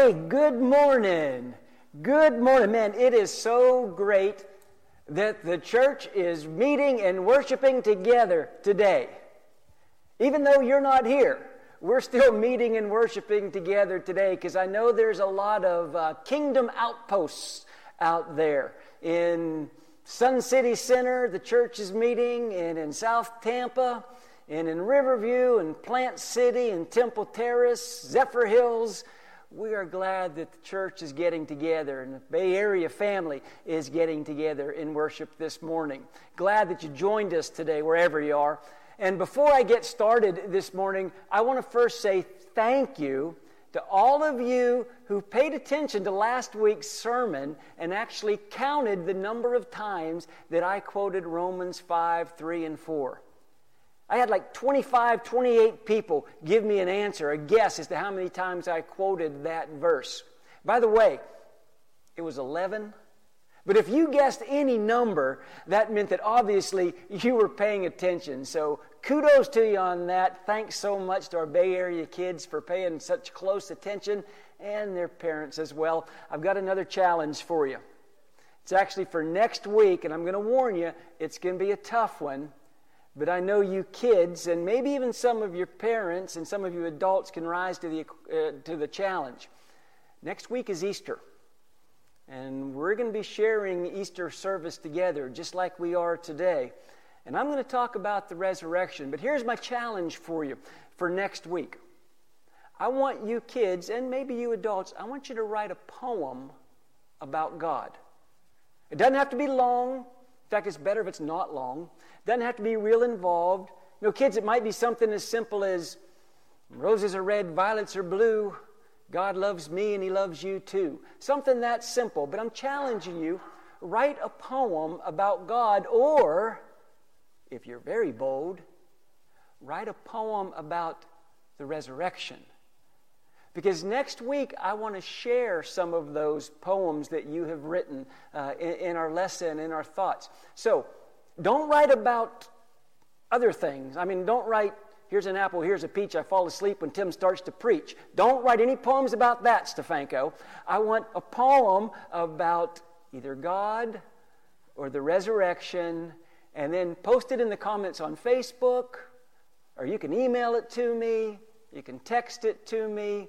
Hey, good morning. Good morning. Man, it is so great that the church is meeting and worshiping together today. Even though you're not here, we're still meeting and worshiping together today because I know there's a lot of uh, kingdom outposts out there. In Sun City Center, the church is meeting, and in South Tampa, and in Riverview, and Plant City, and Temple Terrace, Zephyrhills we are glad that the church is getting together and the Bay Area family is getting together in worship this morning. Glad that you joined us today, wherever you are. And before I get started this morning, I want to first say thank you to all of you who paid attention to last week's sermon and actually counted the number of times that I quoted Romans 5, 3, and 4. I had like 25, 28 people give me an answer, a guess as to how many times I quoted that verse. By the way, it was 11. But if you guessed any number, that meant that obviously you were paying attention. So kudos to you on that. Thanks so much to our Bay Area kids for paying such close attention and their parents as well. I've got another challenge for you. It's actually for next week, and I'm going to warn you, it's going to be a tough one. But I know you kids, and maybe even some of your parents and some of you adults can rise to the, uh, to the challenge. Next week is Easter. And we're going to be sharing Easter service together, just like we are today. And I'm going to talk about the resurrection. But here's my challenge for you for next week. I want you kids, and maybe you adults, I want you to write a poem about God. It doesn't have to be long. In fact, it's better if it's not long. Doesn't have to be real involved. You know, kids, it might be something as simple as roses are red, violets are blue. God loves me and He loves you too. Something that simple. But I'm challenging you write a poem about God, or, if you're very bold, write a poem about the resurrection. Because next week I want to share some of those poems that you have written uh, in, in our lesson, in our thoughts. So, don't write about other things. I mean, don't write, here's an apple, here's a peach, I fall asleep when Tim starts to preach. Don't write any poems about that, Stefanko. I want a poem about either God or the resurrection, and then post it in the comments on Facebook, or you can email it to me, you can text it to me.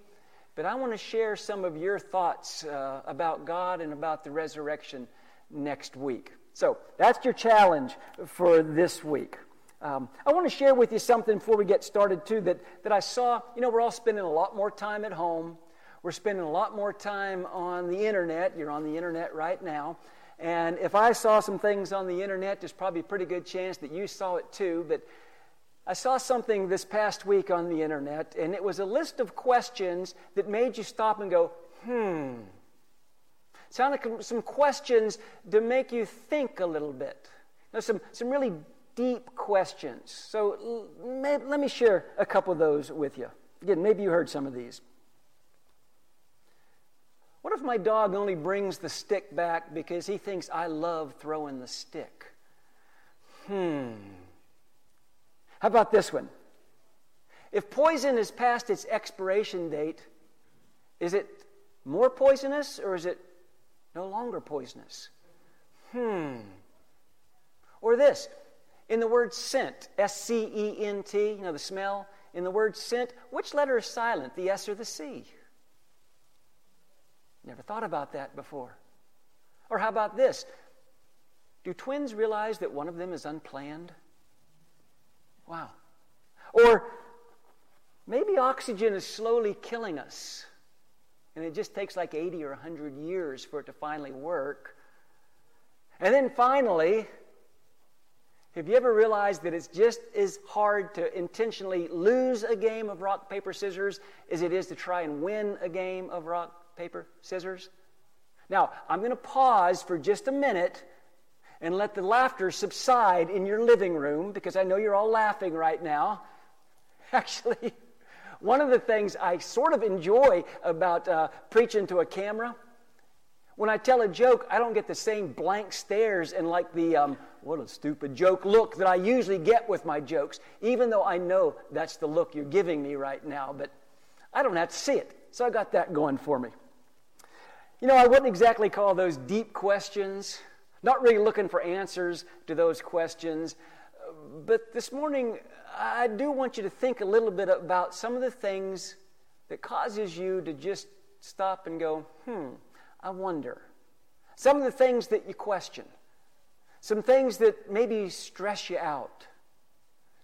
But I want to share some of your thoughts uh, about God and about the resurrection next week. So that's your challenge for this week. Um, I want to share with you something before we get started, too, that, that I saw. You know, we're all spending a lot more time at home. We're spending a lot more time on the internet. You're on the internet right now. And if I saw some things on the internet, there's probably a pretty good chance that you saw it too. But I saw something this past week on the internet, and it was a list of questions that made you stop and go, hmm, sound like some questions to make you think a little bit. Now, some, some really deep questions. So may, let me share a couple of those with you. Again, maybe you heard some of these. What if my dog only brings the stick back because he thinks I love throwing the stick? Hmm. How about this one? If poison is past its expiration date, is it more poisonous or is it no longer poisonous. Hmm. Or this, in the word scent, S C E N T, you know, the smell, in the word scent, which letter is silent, the S or the C? Never thought about that before. Or how about this? Do twins realize that one of them is unplanned? Wow. Or maybe oxygen is slowly killing us. And it just takes like 80 or 100 years for it to finally work. And then finally, have you ever realized that it's just as hard to intentionally lose a game of rock, paper, scissors as it is to try and win a game of rock, paper, scissors? Now, I'm going to pause for just a minute and let the laughter subside in your living room because I know you're all laughing right now. Actually, one of the things I sort of enjoy about uh, preaching to a camera, when I tell a joke, I don't get the same blank stares and like the, um, what a stupid joke look that I usually get with my jokes, even though I know that's the look you're giving me right now, but I don't have to see it. So I got that going for me. You know, I wouldn't exactly call those deep questions, not really looking for answers to those questions. But this morning, I do want you to think a little bit about some of the things that causes you to just stop and go, hmm, I wonder. Some of the things that you question. Some things that maybe stress you out.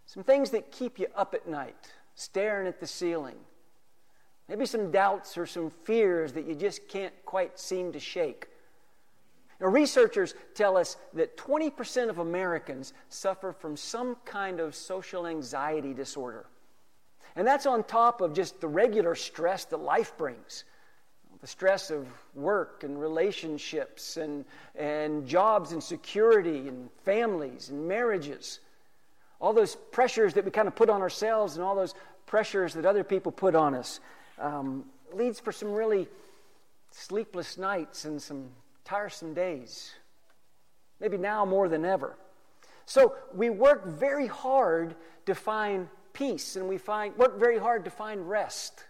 Some things that keep you up at night, staring at the ceiling. Maybe some doubts or some fears that you just can't quite seem to shake. Now, researchers tell us that 20% of Americans suffer from some kind of social anxiety disorder. And that's on top of just the regular stress that life brings the stress of work and relationships and, and jobs and security and families and marriages. All those pressures that we kind of put on ourselves and all those pressures that other people put on us um, leads for some really sleepless nights and some tiresome days. Maybe now more than ever. So we work very hard to find peace and we find, work very hard to find rest.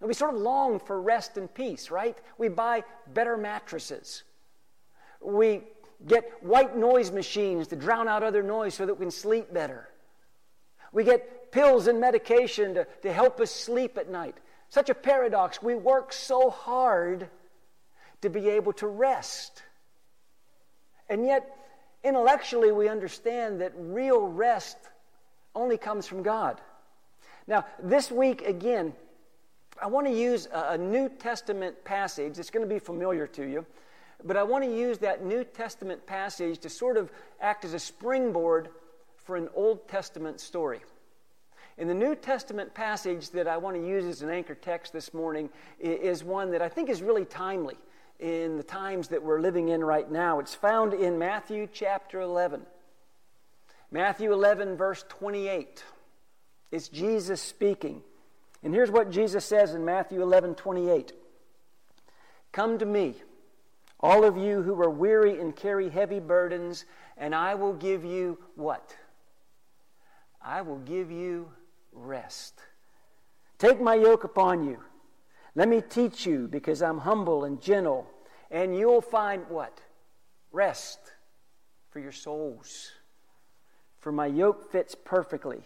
And we sort of long for rest and peace, right? We buy better mattresses. We get white noise machines to drown out other noise so that we can sleep better. We get pills and medication to, to help us sleep at night. Such a paradox. We work so hard to be able to rest. And yet, intellectually, we understand that real rest only comes from God. Now, this week, again, I want to use a, New Testament passage that's going to be familiar to you, but I want to use that New Testament passage to sort of act as a springboard for an Old Testament story. In the New Testament passage that I want to use as an anchor text this morning is one that I think is really timely in the times that we're living in right now. It's found in Matthew chapter 11. Matthew 11, verse 28. It's Jesus speaking. And here's what Jesus says in Matthew 11, 28. Come to me, all of you who are weary and carry heavy burdens, and I will give you what? I will give you rest. Take my yoke upon you. Let me teach you, because I'm humble and gentle, and you'll find what? Rest for your souls. For my yoke fits perfectly,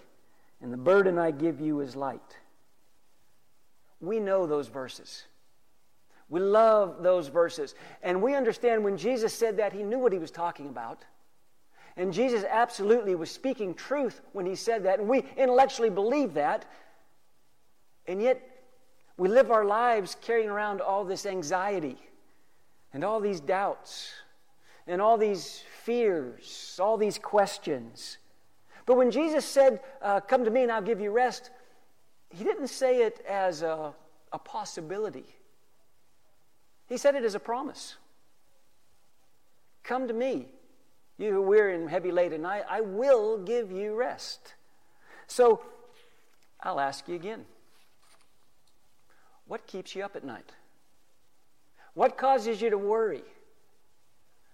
and the burden I give you is light. We know those verses. We love those verses. And we understand when Jesus said that, he knew what he was talking about. And Jesus absolutely was speaking truth when he said that. And we intellectually believe that. And yet, we live our lives carrying around all this anxiety and all these doubts and all these fears, all these questions. But when Jesus said, uh, Come to me and I'll give you rest, he didn't say it as a, a possibility, he said it as a promise. Come to me, you who weary and heavy laden, I, I will give you rest. So I'll ask you again what keeps you up at night? What causes you to worry?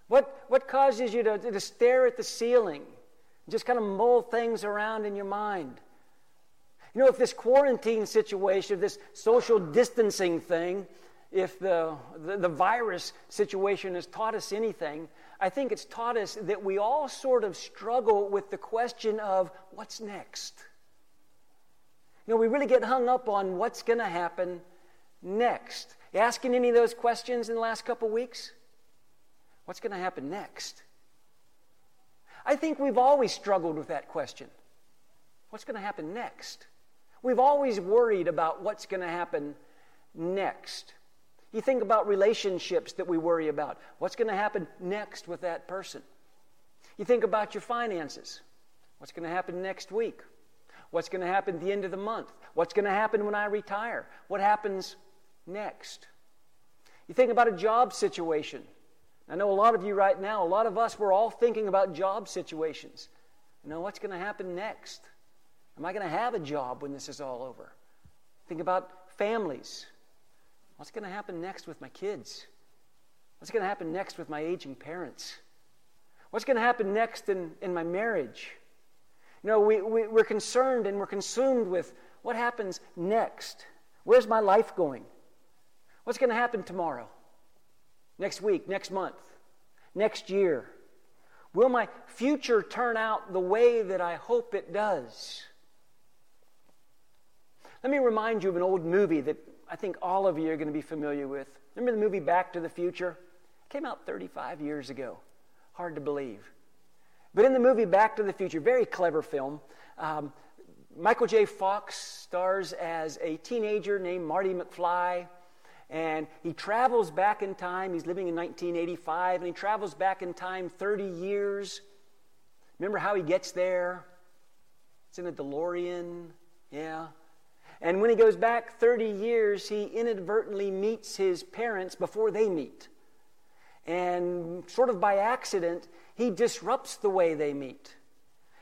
What, what causes you to, to stare at the ceiling? Just kind of mull things around in your mind? You know, if this quarantine situation, this social distancing thing, if the, the, the, virus situation has taught us anything, I think it's taught us that we all sort of struggle with the question of what's next. You know, we really get hung up on what's going to happen next. You asking any of those questions in the last couple weeks? What's going to happen next? I think we've always struggled with that question. What's going to happen next? We've always worried about what's going to happen next. You think about relationships that we worry about. What's going to happen next with that person? You think about your finances. What's going to happen next week? What's going to happen at the end of the month? What's going to happen when I retire? What happens next? You think about a job situation. I know a lot of you right now, a lot of us, we're all thinking about job situations. You know, what's going to happen next? Am I going to have a job when this is all over? Think about families. What's going to happen next with my kids? What's going to happen next with my aging parents? What's going to happen next in, in my marriage? You know, we, we, we're concerned and we're consumed with what happens next. Where's my life going? What's going to happen tomorrow? next week, next month, next year? Will my future turn out the way that I hope it does? Let me remind you of an old movie that I think all of you are going to be familiar with. Remember the movie Back to the Future? It came out 35 years ago. Hard to believe. But in the movie Back to the Future, very clever film, um, Michael J. Fox stars as a teenager named Marty McFly. And he travels back in time. He's living in 1985, and he travels back in time 30 years. Remember how he gets there? It's in a DeLorean. Yeah. And when he goes back 30 years, he inadvertently meets his parents before they meet. And sort of by accident, he disrupts the way they meet.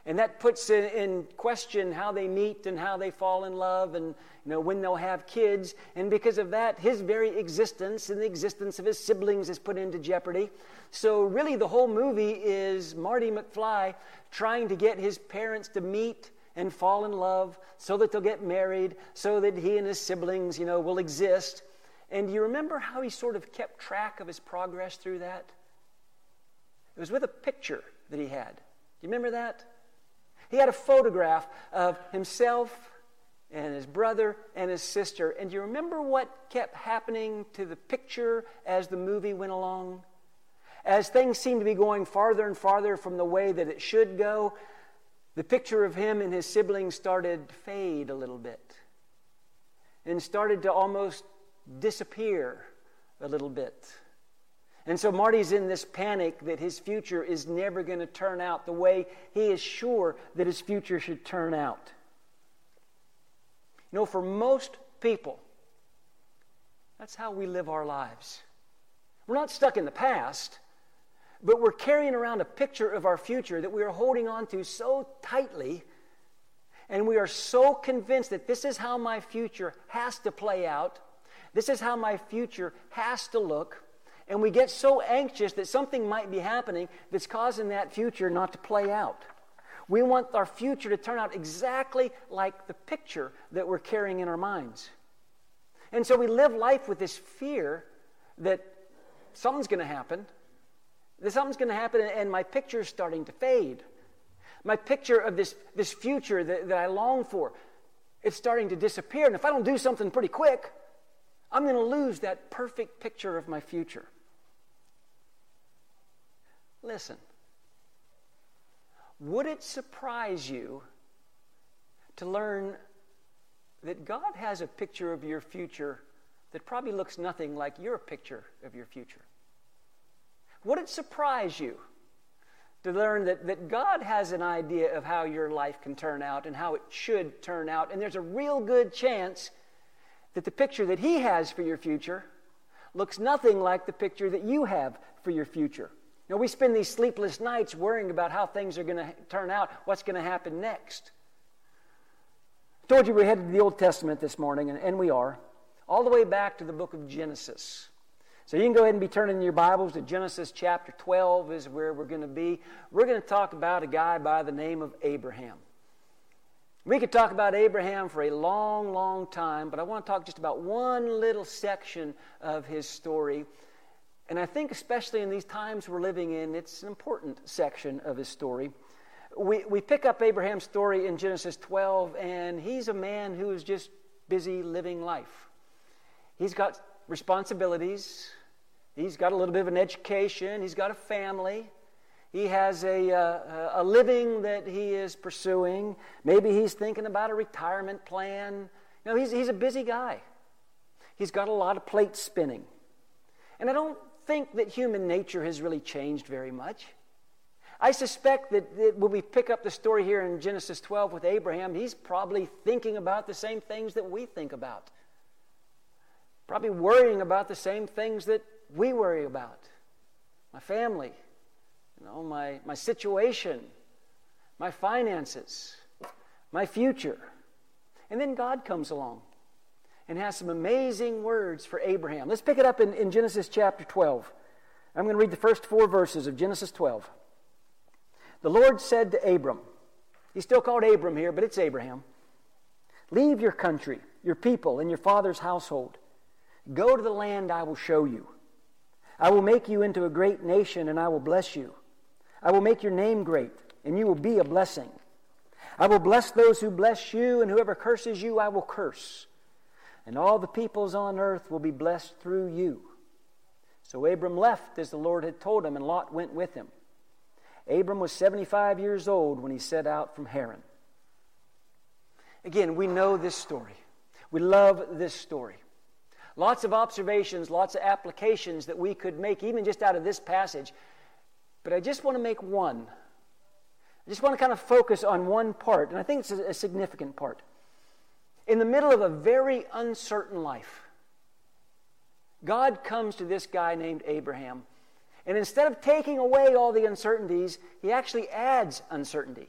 And that puts in question how they meet and how they fall in love and you know, when they'll have kids. And because of that, his very existence and the existence of his siblings is put into jeopardy. So, really, the whole movie is Marty McFly trying to get his parents to meet and fall in love so that they'll get married, so that he and his siblings, you know, will exist. And do you remember how he sort of kept track of his progress through that? It was with a picture that he had. Do you remember that? He had a photograph of himself and his brother and his sister. And do you remember what kept happening to the picture as the movie went along? As things seemed to be going farther and farther from the way that it should go, the picture of him and his siblings started to fade a little bit and started to almost disappear a little bit. And so Marty's in this panic that his future is never going to turn out the way he is sure that his future should turn out. You know, for most people, that's how we live our lives. We're not stuck in the past but we're carrying around a picture of our future that we are holding on to so tightly, and we are so convinced that this is how my future has to play out, this is how my future has to look, and we get so anxious that something might be happening that's causing that future not to play out. We want our future to turn out exactly like the picture that we're carrying in our minds. And so we live life with this fear that something's going to happen, that something's going to happen and my picture is starting to fade. My picture of this, this future that, that I long for, it's starting to disappear. And if I don't do something pretty quick, I'm going to lose that perfect picture of my future. Listen, would it surprise you to learn that God has a picture of your future that probably looks nothing like your picture of your future? Would it surprise you to learn that, that God has an idea of how your life can turn out and how it should turn out? And there's a real good chance that the picture that He has for your future looks nothing like the picture that you have for your future. We spend these sleepless nights worrying about how things are going to turn out, what's going to happen next. I told you we're headed to the Old Testament this morning, and, and we are, all the way back to the book of Genesis. So you can go ahead and be turning your Bibles to Genesis chapter 12 is where we're going to be. We're going to talk about a guy by the name of Abraham. We could talk about Abraham for a long, long time, but I want to talk just about one little section of his story. And I think, especially in these times we're living in, it's an important section of his story. We, we pick up Abraham's story in Genesis 12, and he's a man who is just busy living life. He's got responsibilities, He's got a little bit of an education, he's got a family, he has a, uh, a living that he is pursuing. Maybe he's thinking about a retirement plan. You know, he's, he's a busy guy. He's got a lot of plates spinning. And I don't think that human nature has really changed very much. I suspect that, when we pick up the story here in Genesis 12 with Abraham, he's probably thinking about the same things that we think about. Probably worrying about the same things that we worry about my family, you know, my, my situation, my finances, my future. And then God comes along and has some amazing words for Abraham. Let's pick it up in, in Genesis chapter 12. I'm going to read the first four verses of Genesis 12. The Lord said to Abram, he's still called Abram here, but it's Abraham. Leave your country, your people, and your father's household. Go to the land I will show you. I will make you into a great nation, and I will bless you. I will make your name great, and you will be a blessing. I will bless those who bless you, and whoever curses you, I will curse. And all the peoples on earth will be blessed through you. So Abram left as the Lord had told him, and Lot went with him. Abram was 75 years old when he set out from Haran. Again, we know this story. We love this story. Lots of observations, lots of applications that we could make, even just out of this passage. But I just want to make one. I just want to kind of focus on one part, and I think it's a significant part. In the middle of a very uncertain life, God comes to this guy named Abraham, and instead of taking away all the uncertainties, he actually adds uncertainty.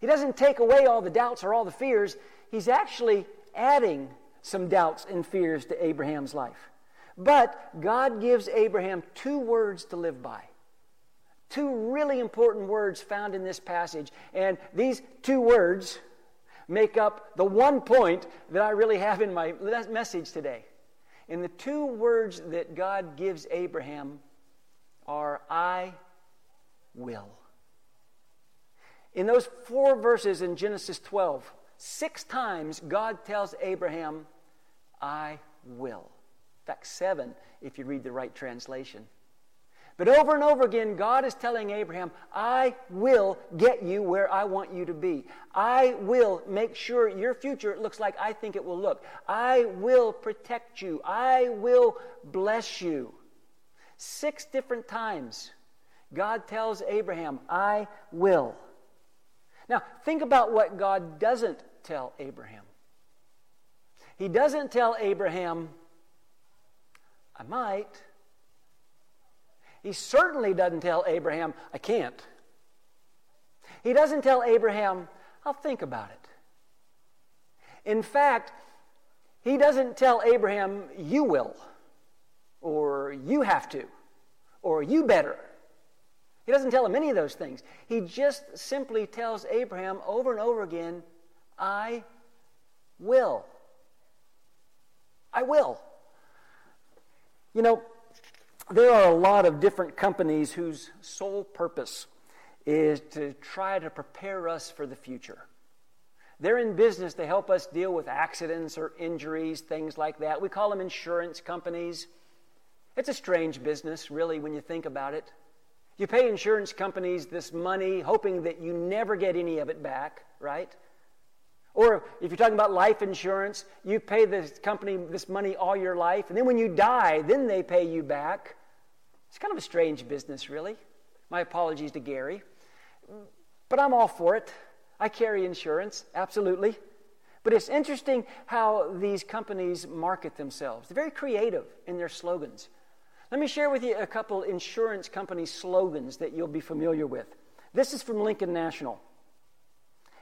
He doesn't take away all the doubts or all the fears, he's actually adding some doubts and fears to Abraham's life. But God gives Abraham two words to live by. Two really important words found in this passage. And these two words make up the one point that I really have in my message today. And the two words that God gives Abraham are I will. In those four verses in Genesis 12, six times God tells Abraham, I will. In fact, seven if you read the right translation. But over and over again, God is telling Abraham, I will get you where I want you to be. I will make sure your future looks like I think it will look. I will protect you. I will bless you. Six different times, God tells Abraham, I will. Now, think about what God doesn't tell Abraham. He doesn't tell Abraham, I might. He certainly doesn't tell Abraham, I can't. He doesn't tell Abraham, I'll think about it. In fact, he doesn't tell Abraham, you will, or you have to, or you better. He doesn't tell him any of those things. He just simply tells Abraham over and over again, I will. I will. You know, there are a lot of different companies whose sole purpose is to try to prepare us for the future. They're in business to help us deal with accidents or injuries, things like that. We call them insurance companies. It's a strange business, really, when you think about it. You pay insurance companies this money hoping that you never get any of it back, right? Or if you're talking about life insurance, you pay the company this money all your life, and then when you die, then they pay you back. It's kind of a strange business, really. My apologies to Gary. But I'm all for it. I carry insurance, absolutely. But it's interesting how these companies market themselves. They're very creative in their slogans. Let me share with you a couple insurance company slogans that you'll be familiar with. This is from Lincoln National.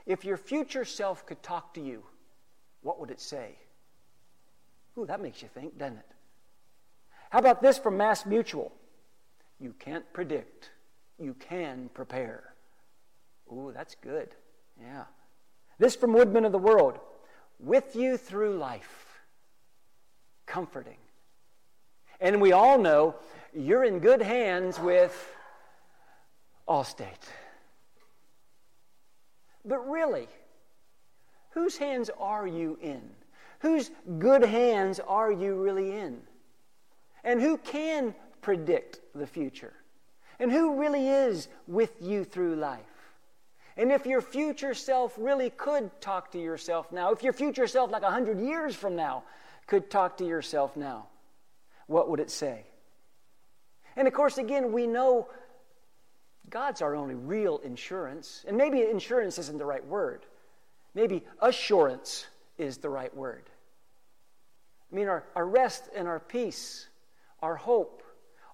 If your future self could talk to you, what would it say? Ooh, that makes you think, doesn't it? How about this from Mass Mutual? You can't predict, you can prepare. Ooh, that's good. Yeah. This from Woodmen of the World with you through life, comforting. And we all know you're in good hands with Allstate. But really, whose hands are you in? Whose good hands are you really in? And who can predict the future? And who really is with you through life? And if your future self really could talk to yourself now, if your future self, like 100 years from now, could talk to yourself now, what would it say? And of course, again, we know God's our only real insurance. And maybe insurance isn't the right word. Maybe assurance is the right word. I mean, our, our rest and our peace, our hope,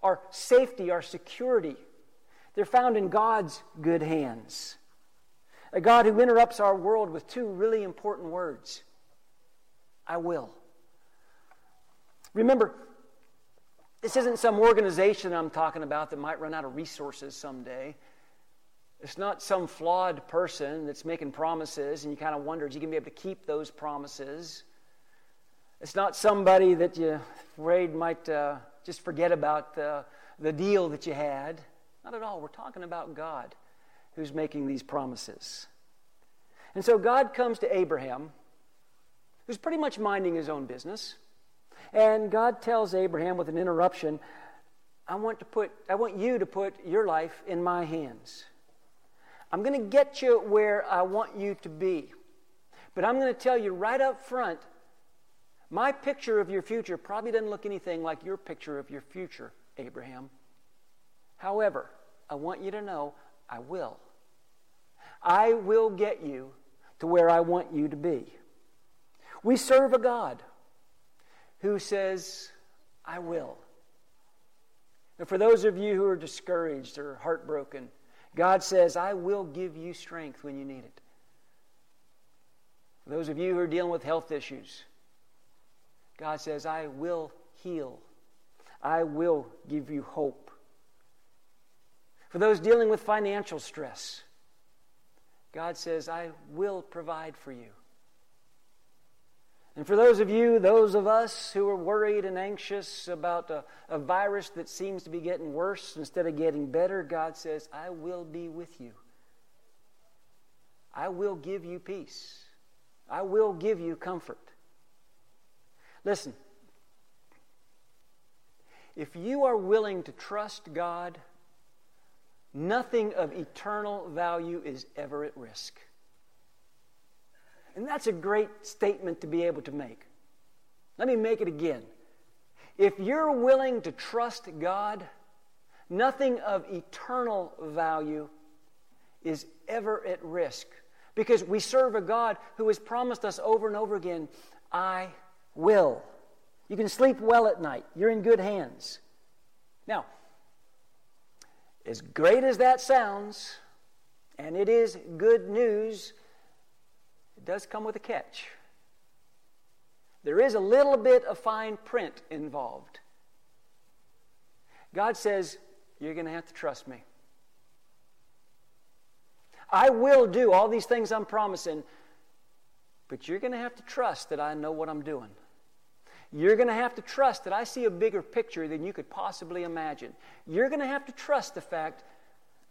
our safety, our security. They're found in God's good hands. A God who interrupts our world with two really important words I will. Remember, this isn't some organization I'm talking about that might run out of resources someday. It's not some flawed person that's making promises and you kind of wonder, is he going to be able to keep those promises? It's not somebody that you're afraid might uh, just forget about the, the deal that you had. Not at all. We're talking about God who's making these promises. And so God comes to Abraham, who's pretty much minding his own business. And God tells Abraham with an interruption, I want to put I want you to put your life in my hands. I'm going to get you where I want you to be. But I'm going to tell you right up front my picture of your future probably doesn't look anything like your picture of your future, Abraham. However, I want you to know I will. I will get you to where I want you to be. We serve a God who says, I will. And for those of you who are discouraged or heartbroken, God says, I will give you strength when you need it. For those of you who are dealing with health issues, God says, I will heal. I will give you hope. For those dealing with financial stress, God says, I will provide for you. And for those of you, those of us who are worried and anxious about a, a, virus that seems to be getting worse instead of getting better, God says, I will be with you. I will give you peace. I will give you comfort. Listen, if you are willing to trust God, nothing of eternal value is ever at risk. And that's a great statement to be able to make. Let me make it again. If you're willing to trust God, nothing of eternal value is ever at risk because we serve a God who has promised us over and over again, I will. You can sleep well at night. You're in good hands. Now, as great as that sounds, and it is good news, it does come with a catch. There is a little bit of fine print involved. God says, You're going to have to trust me. I will do all these things I'm promising, but you're going to have to trust that I know what I'm doing. You're going to have to trust that I see a bigger picture than you could possibly imagine. You're going to have to trust the fact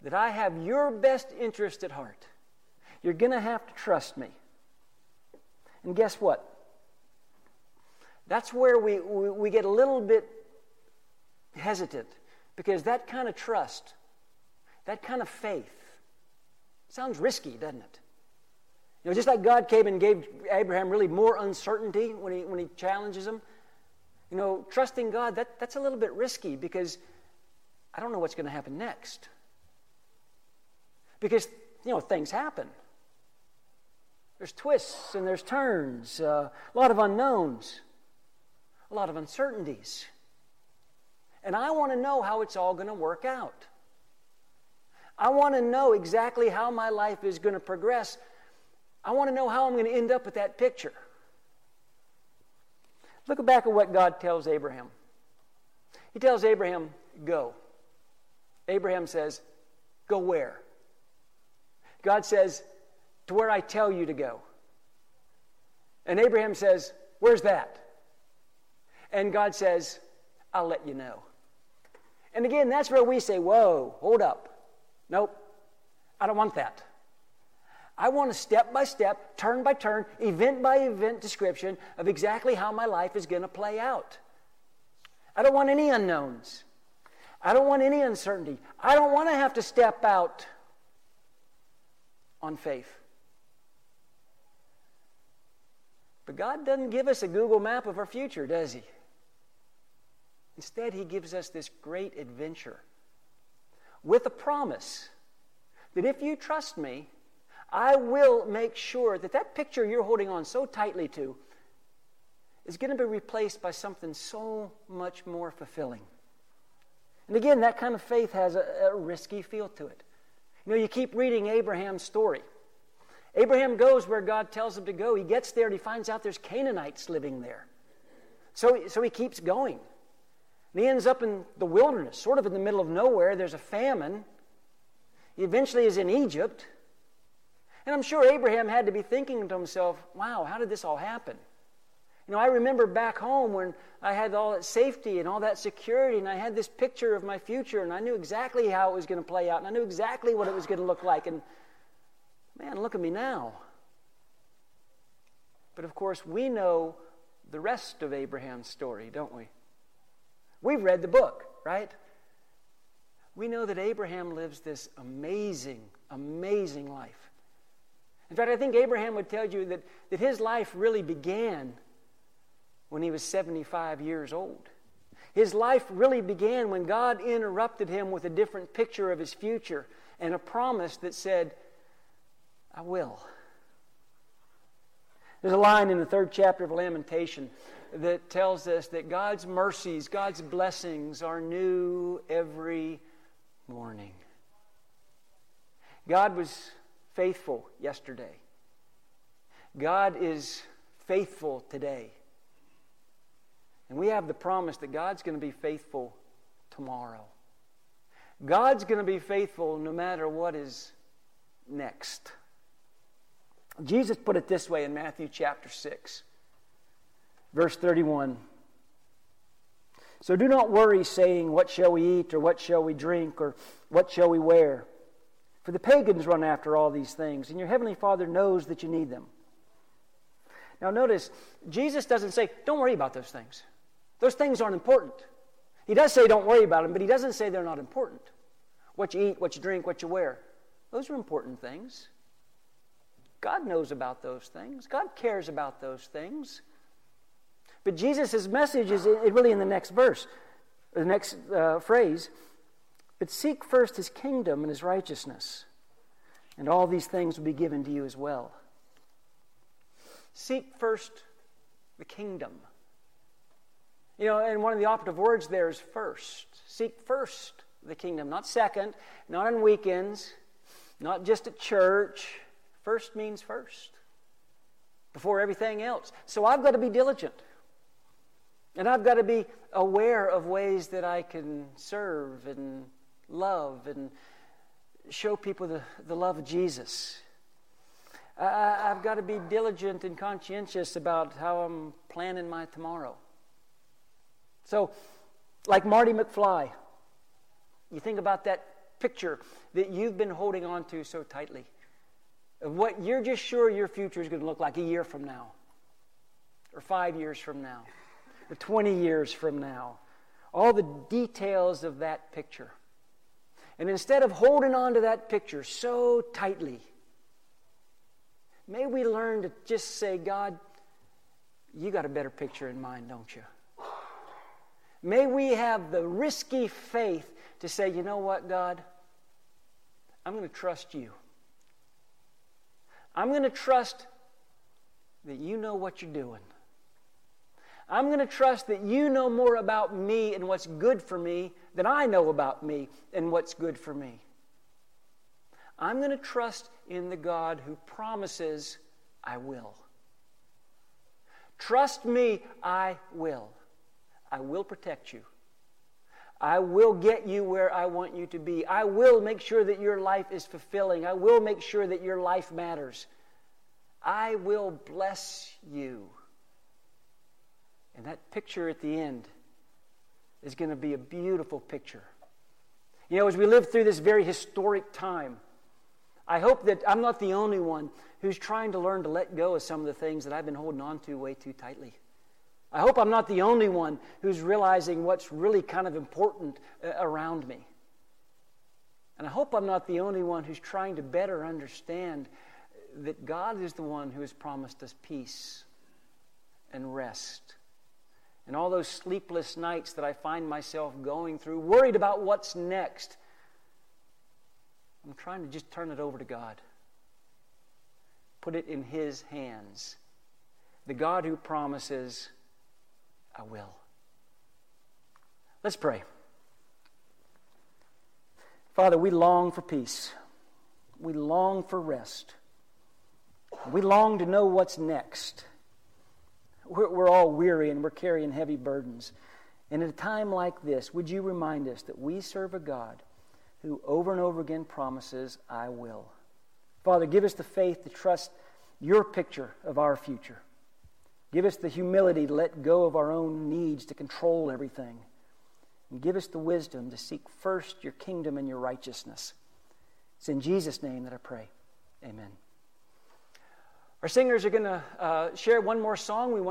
that I have your best interest at heart. You're going to have to trust me. And guess what? That's where we, we, get a little bit hesitant because that kind of trust, that kind of faith, sounds risky, doesn't it? You know, just like God came and gave Abraham really more uncertainty when he, when he challenges him, you know, trusting God, that, that's a little bit risky because I don't know what's going to happen next. Because, you know, things happen. There's twists and there's turns, uh, a lot of unknowns, a lot of uncertainties. And I want to know how it's all going to work out. I want to know exactly how my life is going to progress. I want to know how I'm going to end up with that picture. Look back at what God tells Abraham. He tells Abraham, Go. Abraham says, Go where? God says, To where I tell you to go. And Abraham says, Where's that? And God says, I'll let you know. And again, that's where we say, Whoa, hold up. Nope, I don't want that. I want a step by step, turn by turn, event by event description of exactly how my life is going to play out. I don't want any unknowns. I don't want any uncertainty. I don't want to have to step out on faith. But God doesn't give us a Google map of our future, does He? Instead, He gives us this great adventure with a promise that if you trust me, I will make sure that that picture you're holding on so tightly to is going to be replaced by something so much more fulfilling. And again, that kind of faith has a, a risky feel to it. You know, you keep reading Abraham's story. Abraham goes where God tells him to go. He gets there and he finds out there's Canaanites living there. So, so he keeps going. And he ends up in the wilderness, sort of in the middle of nowhere. There's a famine. He eventually is in Egypt. And I'm sure Abraham had to be thinking to himself, wow, how did this all happen? You know, I remember back home when I had all that safety and all that security, and I had this picture of my future, and I knew exactly how it was going to play out, and I knew exactly what it was going to look like. And man, look at me now. But of course, we know the rest of Abraham's story, don't we? We've read the book, right? We know that Abraham lives this amazing, amazing life. In fact, I think Abraham would tell you that, that his life really began when he was 75 years old. His life really began when God interrupted him with a different picture of his future and a promise that said, I will. There's a line in the third chapter of Lamentation that tells us that God's mercies, God's blessings are new every morning. God was faithful yesterday. God is faithful today. And we have the promise that God's going to be faithful tomorrow. God's going to be faithful no matter what is next. Jesus put it this way in Matthew chapter 6, verse 31. So do not worry, saying, What shall we eat, or what shall we drink, or what shall we wear? For the pagans run after all these things, and your heavenly Father knows that you need them. Now, notice, Jesus doesn't say, Don't worry about those things. Those things aren't important. He does say, Don't worry about them, but he doesn't say they're not important. What you eat, what you drink, what you wear. Those are important things. God knows about those things, God cares about those things. But Jesus' message is really in the next verse, the next uh, phrase. But seek first his kingdom and his righteousness, and all these things will be given to you as well. Seek first the kingdom. You know, and one of the operative words there is first. Seek first the kingdom, not second, not on weekends, not just at church. First means first, before everything else. So I've got to be diligent. And I've got to be aware of ways that I can serve and love and show people the, the love of Jesus. I, I've got to be diligent and conscientious about how I'm planning my tomorrow. So, like Marty McFly, you think about that picture that you've been holding on to so tightly of what you're just sure your future is going to look like a year from now, or five years from now. or 20 years from now. All the details of that picture. And instead of holding on to that picture so tightly, may we learn to just say, God, you got a better picture in mind, don't you? May we have the risky faith to say, you know what, God? I'm going to trust you. I'm going to trust that you know what you're doing. I'm going to trust that you know more about me and what's good for me than I know about me and what's good for me. I'm going to trust in the God who promises, I will. Trust me, I will. I will protect you. I will get you where I want you to be. I will make sure that your life is fulfilling. I will make sure that your life matters. I will bless you. And that picture at the end is going to be a beautiful picture. You know, as we live through this very historic time, I hope that I'm not the only one who's trying to learn to let go of some of the things that I've been holding on to way too tightly. I hope I'm not the only one who's realizing what's really kind of important uh, around me. And I hope I'm not the only one who's trying to better understand that God is the one who has promised us peace and rest and all those sleepless nights that I find myself going through, worried about what's next, I'm trying to just turn it over to God. Put it in His hands. The God who promises, I will. Let's pray. Father, we long for peace. We long for rest. We long to know what's next. We're, we're all weary and we're carrying heavy burdens. And at a time like this, would you remind us that we serve a God who over and over again promises, I will. Father, give us the faith to trust your picture of our future. Give us the humility to let go of our own needs to control everything. And give us the wisdom to seek first your kingdom and your righteousness. It's in Jesus' name that I pray. Amen. Our singers are going to uh, share one more song. We want